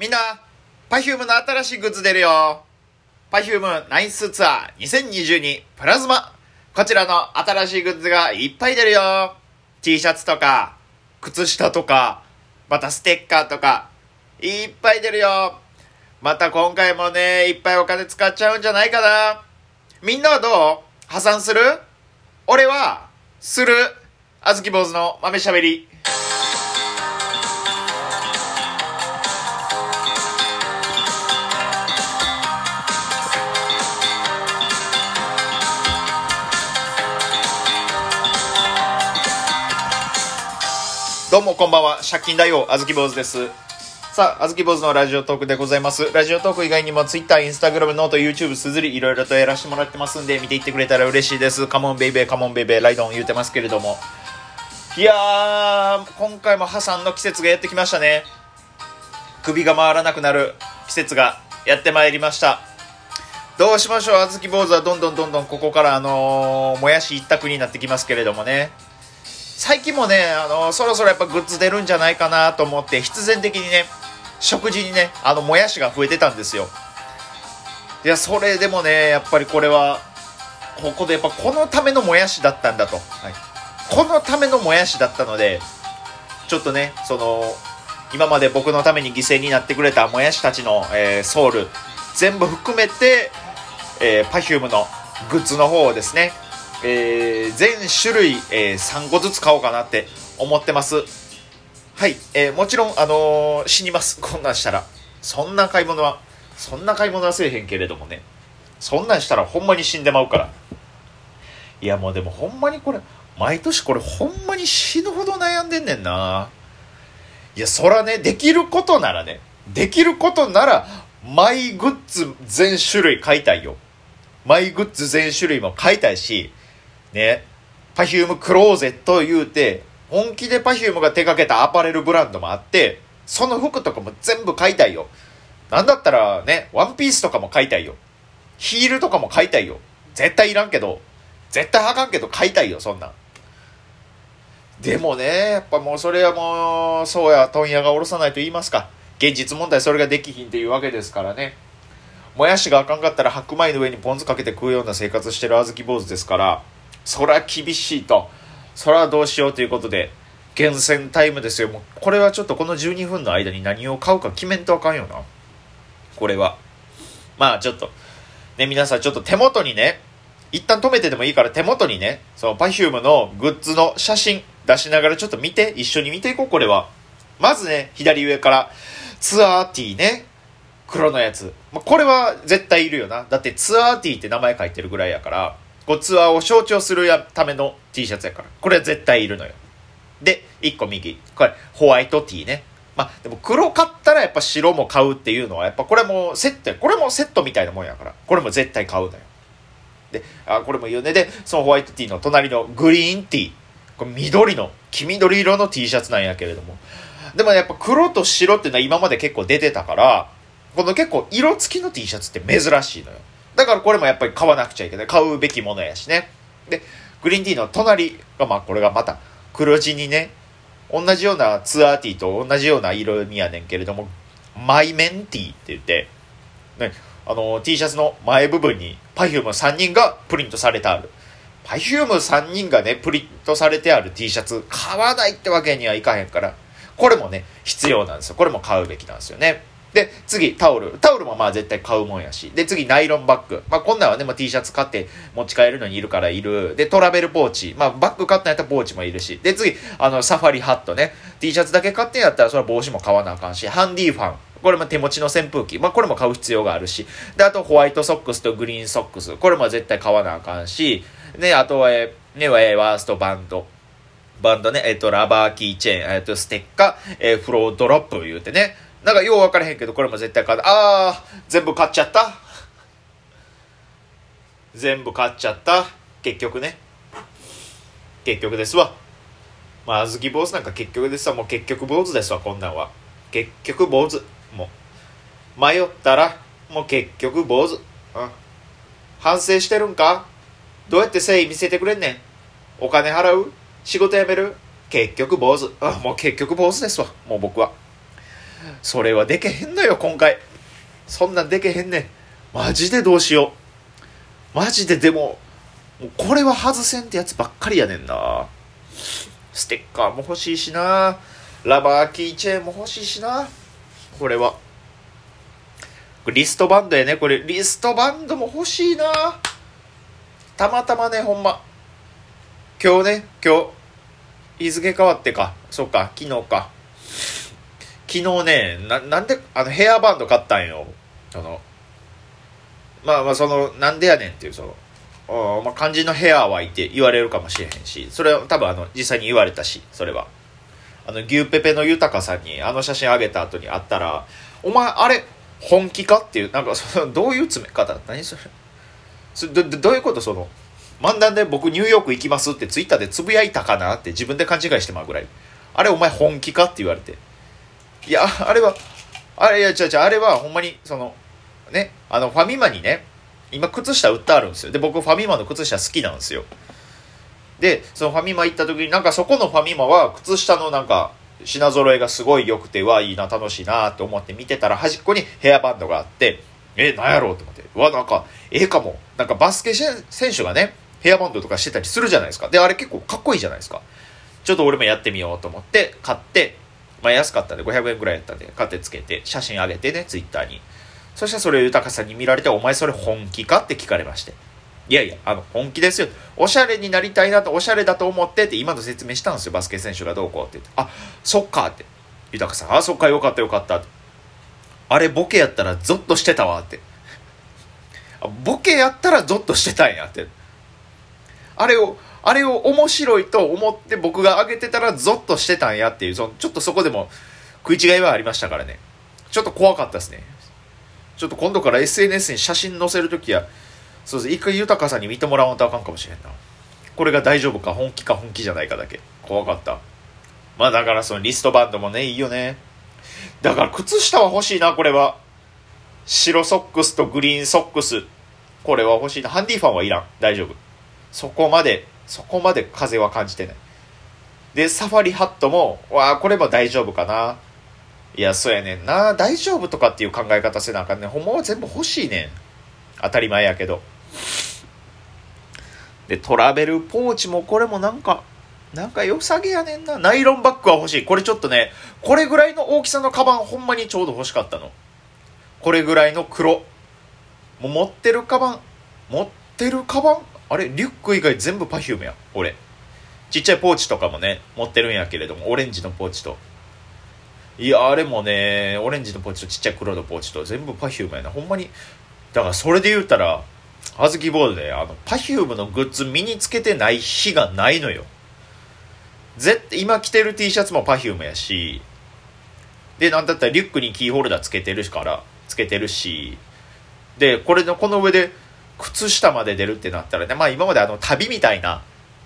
みんな、Perfume の新しいグッズ出るよ。Perfume ナイスツアー2022プラズマ。こちらの新しいグッズがいっぱい出るよ。T シャツとか、靴下とか、またステッカーとか、いっぱい出るよ。また今回もね、いっぱいお金使っちゃうんじゃないかな。みんなはどう？破産する？俺は、する。あずき坊主の豆しゃべり。どうもこんばんは。借金大王、あずき坊主です。さあ、あずき坊主のラジオトークでございます。ラジオトーク以外にも Twitter、Instagram、ノート、YouTube、すずり、いろいろとやらせてもらってますんで、見ていってくれたら嬉しいです。カモンベイベー、カモンベイベー、ライドン言うてますけれども。いやー、今回も破産の季節がやってきましたね。首が回らなくなる季節がやってまいりました。どうしましょう、あずき坊主はどんどんどんどんここから、あのー、もやし一択になってきますけれどもね。最近もね、あの、そろそろやっぱグッズ出るんじゃないかなと思って、必然的にね、食事にね、あの、もやしが増えてたんですよ。いや、それでもね、やっぱりこれは、ここでやっぱこのためのもやしだったんだと。はい、このためのもやしだったので、ちょっとね、その、今まで僕のために犠牲になってくれたもやしたちの、えー、ソウル、全部含めて、えー、Perfume のグッズの方をですね、えー、全種類、えー、3個ずつ買おうかなって思ってます。はい、えー、もちろん、あのー、死にます。こんなんしたら。そんな買い物は、そんな買い物はせえへんけれどもね。そんなんしたらほんまに死んでまうから。いや、もうでもほんまにこれ、毎年これほんまに死ぬほど悩んでんねんな。いや、そらね、できることならね、できることなら、マイグッズ全種類買いたいよ。マイグッズ全種類も買いたいし、ね、パフュームクローゼット言うて、本気でパフュームが手掛けたアパレルブランドもあって、その服とかも全部買いたいよ。なんだったらね、ワンピースとかも買いたいよ。ヒールとかも買いたいよ。絶対いらんけど、絶対はかんけど買いたいよ、そんなん。でもね、やっぱもうそれはもう、そうは、問屋が下ろさないと言いますか。現実問題それができひんっていうわけですからね。もやしがあかんかったら白米の上にポン酢かけて食うような生活してる小豆坊主ですから、そりゃ厳しいと。それはどうしようということで、厳選タイムですよ。もう、これはちょっとこの12分の間に何を買うか決めんとあかんよな。これは。まあちょっと、ね、皆さんちょっと手元にね、一旦止めてでもいいから手元にね、その Perfume のグッズの写真出しながらちょっと見て、一緒に見ていこう、これは。まずね、左上から、ツアーティーね、黒のやつ。まあ、これは絶対いるよな。だってツアーティーって名前書いてるぐらいやから、こうツアーを象徴するための T シャツやから。これは絶対いるのよ。で、1個右。これ、ホワイトティーね。まあ、でも黒買ったらやっぱ白も買うっていうのは、やっぱこれもセットこれもセットみたいなもんやから。これも絶対買うのよ。で、あ、これもいいよね。で、そのホワイトティーの隣のグリーンティー。これ緑の、黄緑色の T シャツなんやけれども。でもやっぱ黒と白っていうのは今まで結構出てたから、この結構色付きの T シャツって珍しいのよ。だからこれもやっぱり買わなくちゃいけない。買うべきものやしね。で、グリーンティーの隣が、まあこれがまた黒地にね、同じようなツアーティーと同じような色味やねんけれども、マイメンティーって言って、ね、あの T シャツの前部分に Perfume3 人がプリントされてある。Perfume3 人がね、プリントされてある T シャツ買わないってわけにはいかへんから、これもね、必要なんですよ。これも買うべきなんですよね。で、次、タオル。タオルもまあ絶対買うもんやし。で、次、ナイロンバッグ。まあこんなんはね、まあ、T シャツ買って持ち帰るのにいるからいる。で、トラベルポーチ。まあバッグ買ったんやったらポーチもいるし。で、次、あの、サファリハットね。T シャツだけ買ってんやったらそれは帽子も買わなあかんし。ハンディファン。これも手持ちの扇風機。まあこれも買う必要があるし。で、あとホワイトソックスとグリーンソックス。これも絶対買わなあかんし。ね、あとは、えね、ワーストバンド。バンドね、えっと、ラバーキーチェーン、えっと、ステッカー、えー、フロードロップ言うてね。なんかよう分からへんけど、これも絶対買う。あー、全部買っちゃった。全部買っちゃった。結局ね。結局ですわ。まあ、あずき坊主なんか結局ですわ。もう結局坊主ですわ、こんなんは。結局坊主。もう。迷ったら、もう結局坊主。うん。反省してるんか？どうやって誠意見せてくれんねん？お金払う？仕事辞める？結局坊主。あ、もう結局坊主ですわ。もう僕は。それはでけへんのよ、今回。そんなんでけへんねん。マジでどうしよう。マジででも、もうこれは外せんってやつばっかりやねんな。ステッカーも欲しいしな。ラバーキーチェーンも欲しいしな。これは。これリストバンドやね。これ、リストバンドも欲しいな。たまたまね、ほんま。今日ね、今日、日付変わってか。そっか、昨日か。昨日ね、な、なんで、あの、ヘアバンド買ったんよ。その、まあまあ、その、なんでやねんっていう、その、おまあ、肝心のヘアはいて言われるかもしれへんし、それは多分あの、実際に言われたし、それは。あの、牛ペペの豊さんにあの写真あげた後に会ったら、お前、あれ、本気かっていう、なんか、その、どういう詰め方？何それ？そど、どういうこと？その、漫談で僕ニューヨーク行きますってツイッターでつぶやいたかなって自分で勘違いしてまうぐらい。あれお前本気かって言われて。いや、あれは、あれ、いや、違う違う、あれはほんまに、その、ね、あの、ファミマにね、今靴下売ってあるんですよ。で、僕ファミマの靴下好きなんですよ。で、そのファミマ行った時になんかそこのファミマは靴下のなんか品揃えがすごい良くて、わ、いいな、楽しいなって思って見てたら端っこにヘアバンドがあって、え、なんやろうと思って、わ、なんか、ええかも。なんかバスケ選手がね、ヘアバンドとかしてたりするじゃないですか。で、あれ結構かっこいいじゃないですか。ちょっと俺もやってみようと思って買って、まあ安かったんで500円ぐらいやったんで買ってつけて写真上げてね、ツイッターに。そしたらそれを豊さんに見られて、お前それ本気かって聞かれまして。いやいや、あの、本気ですよ。おしゃれになりたいなと、おしゃれだと思ってって今の説明したんですよ。バスケ選手がどうこうって言って。あ、そっかって。豊さん、あ、そっかよかったよかったっ。あれボケやったらゾッとしてたわって。ボケやったらゾッとしてたんやって。あれを、あれを面白いと思って僕が上げてたらゾッとしてたんやっていう、そのちょっとそこでも食い違いはありましたからね。ちょっと怖かったですね。ちょっと今度から SNS に写真載せるときは、そうです。一回豊さんに見てもらわんとあかんかもしれんな。これが大丈夫か、本気か本気じゃないかだけ。怖かった。まあだからそのリストバンドもね、いいよね。だから靴下は欲しいな、これは。白ソックスとグリーンソックス。これは欲しいな。ハンディファンはいらん。大丈夫。そこまで、そこまで風は感じてない。で、サファリハットも、わあ、これも大丈夫かな。いや、そうやねんな。大丈夫とかっていう考え方せなあかんねん。ほんまは全部欲しいねん。当たり前やけど。で、トラベルポーチもこれもなんか、なんか良さげやねんな。ナイロンバッグは欲しい。これちょっとね、これぐらいの大きさのカバンほんまにちょうど欲しかったの。これぐらいの黒。もう持ってるカバン、持ってるカバンあれリュック以外全部パフュームや。俺。ちっちゃいポーチとかもね、持ってるんやけれども、オレンジのポーチと。いや、あれもね、オレンジのポーチとちっちゃい黒のポーチと全部パフュームやな。ほんまに。だからそれで言うたら、あずきボールで、あの、パフュームのグッズ身につけてない日がないのよ。ぜ今着てる T シャツもパフュームやし、で、なんだったらリュックにキーホルダーつけてるから、つけてるし、で、これの、この上で、靴下まで出るってなったらね、まあ今まであの旅みたいな、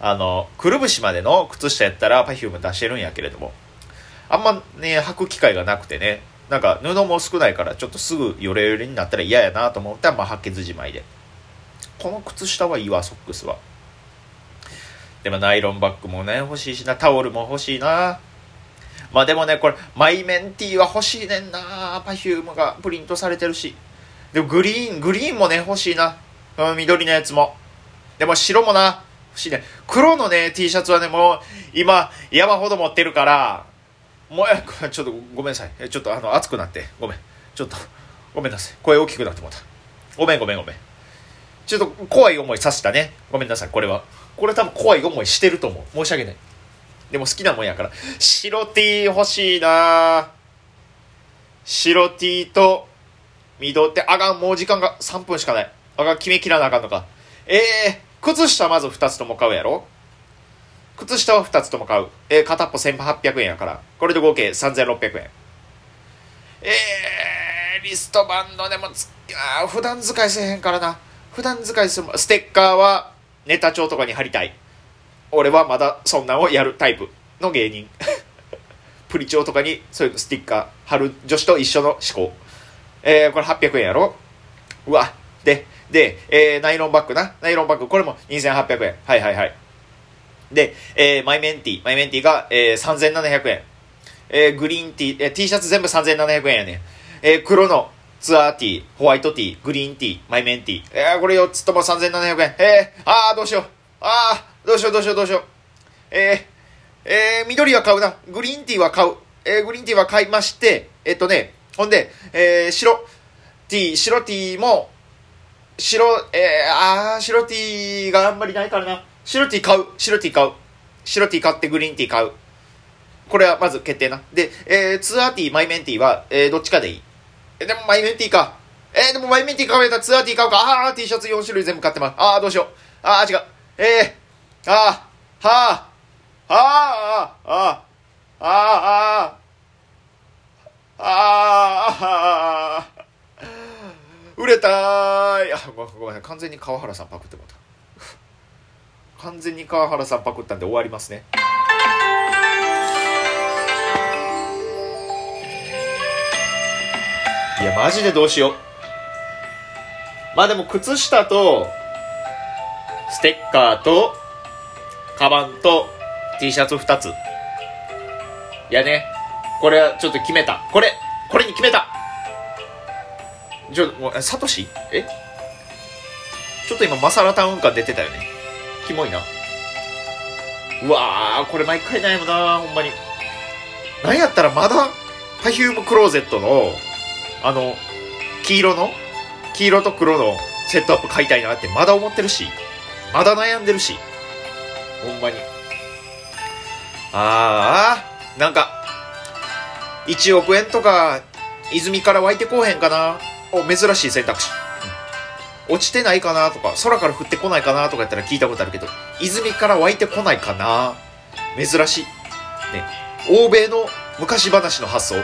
あの、くるぶしまでの靴下やったらパフューム出してるんやけれども、あんまね、履く機会がなくてね、なんか布も少ないからちょっとすぐヨレヨレになったら嫌やなと思ったら、まあ白血じまいで。この靴下はいいわ、ソックスは。でもナイロンバッグもね、欲しいしな、タオルも欲しいな。まあでもね、これ、マイメンティーは欲しいねんな。パフュームがプリントされてるし。でもグリーン、グリーンもね、欲しいな。緑のやつも。でも白もな。欲しいね。黒のね、T シャツはね、もう、今、山ほど持ってるから、もう、ちょっとごめんなさい。ちょっとあの、熱くなって。ごめん。ちょっと、ごめんなさい。声大きくなってもった。ごめんごめんごめん。ちょっと怖い思いさせたね。ごめんなさい。これは。これ多分怖い思いしてると思う。申し訳ない。でも好きなもんやから。白 T 欲しいな白 T と緑ってあがん。もう時間が3分しかない。あが、決めきらなあかんのか。ええー、靴下まず2つとも買うやろ？靴下は2つとも買う。えー、片っぽ1800円やから。これで合計3600円。えー、リストバンドでもつ、あ普段使いせへんからな。普段使いする、ステッカーはネタ帳とかに貼りたい。俺はまだそんなんをやるタイプの芸人。プリ帳とかにそういうステッカー貼る女子と一緒の思考。えー、これ800円やろ？うわ。で、えー、ナイロンバッグな。ナイロンバッグ、これも2800円。はいはいはい。で、えー、マイメンティー、マイメンティーが、えー、3700円。えーグリーンティー、えー T シャツ全部3700円やね。えー黒のツアーティー、ホワイトティー、グリーンティー、マイメンティー。えーこれ4つとも3700円。えー、あー、どうしよう。あー、どうしようどうしようどうしよう。えー、えー、緑は買うな。グリーンティーは買う。えー、グリーンティーは買いまして、えっとね、ほんで、えー、白ティー、白ティーも、白、えー、あー、白ティーがあんまりないからな。白ティー買う。白ティー買う。白ティー買ってグリーンティー買う。これはまず決定な。で、えー、ツアーティー、マイメンティーは、えー、どっちかでいい。え、でもマイメンティーか。えー、でもマイメンティー買うやったらツアーティー買うか。あー、T シャツ4種類全部買ってます。あー、どうしよう。あー、違う。えー、あー、はー、あー、あー、あー、あー、あー、あー、売れたーい。あ、ごめんごめん。完全に川原さんパクってもらった。完全に川原さんパクったんで終わりますね。いや、マジでどうしよう。まあでも、靴下と、ステッカーと、カバンと、T シャツ2つ。いやね、これはちょっと決めた。これ、これに決めたちょ、もう、サトシ？え？ちょっと今、マサラタウン感出てたよね。キモいな。うわー、これ毎回悩むなほんまに。なんやったらまだ、パフュームクローゼットの、あの、黄色の、黄色と黒のセットアップ買いたいなってまだ思ってるし、まだ悩んでるし、ほんまに。あー、なんか、1億円とか、泉から湧いてこうへんかな。お、珍しい選択肢。うん落ちてないかなとか、空から降ってこないかなとかやったら聞いたことあるけど、泉から湧いてこないかな珍しい。ね。欧米の昔話の発想。